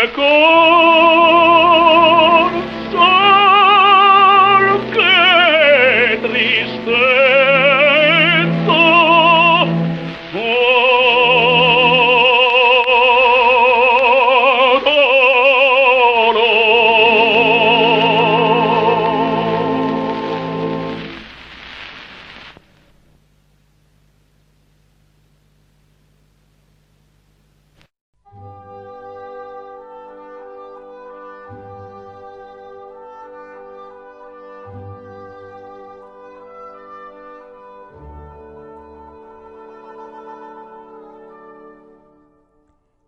Ecco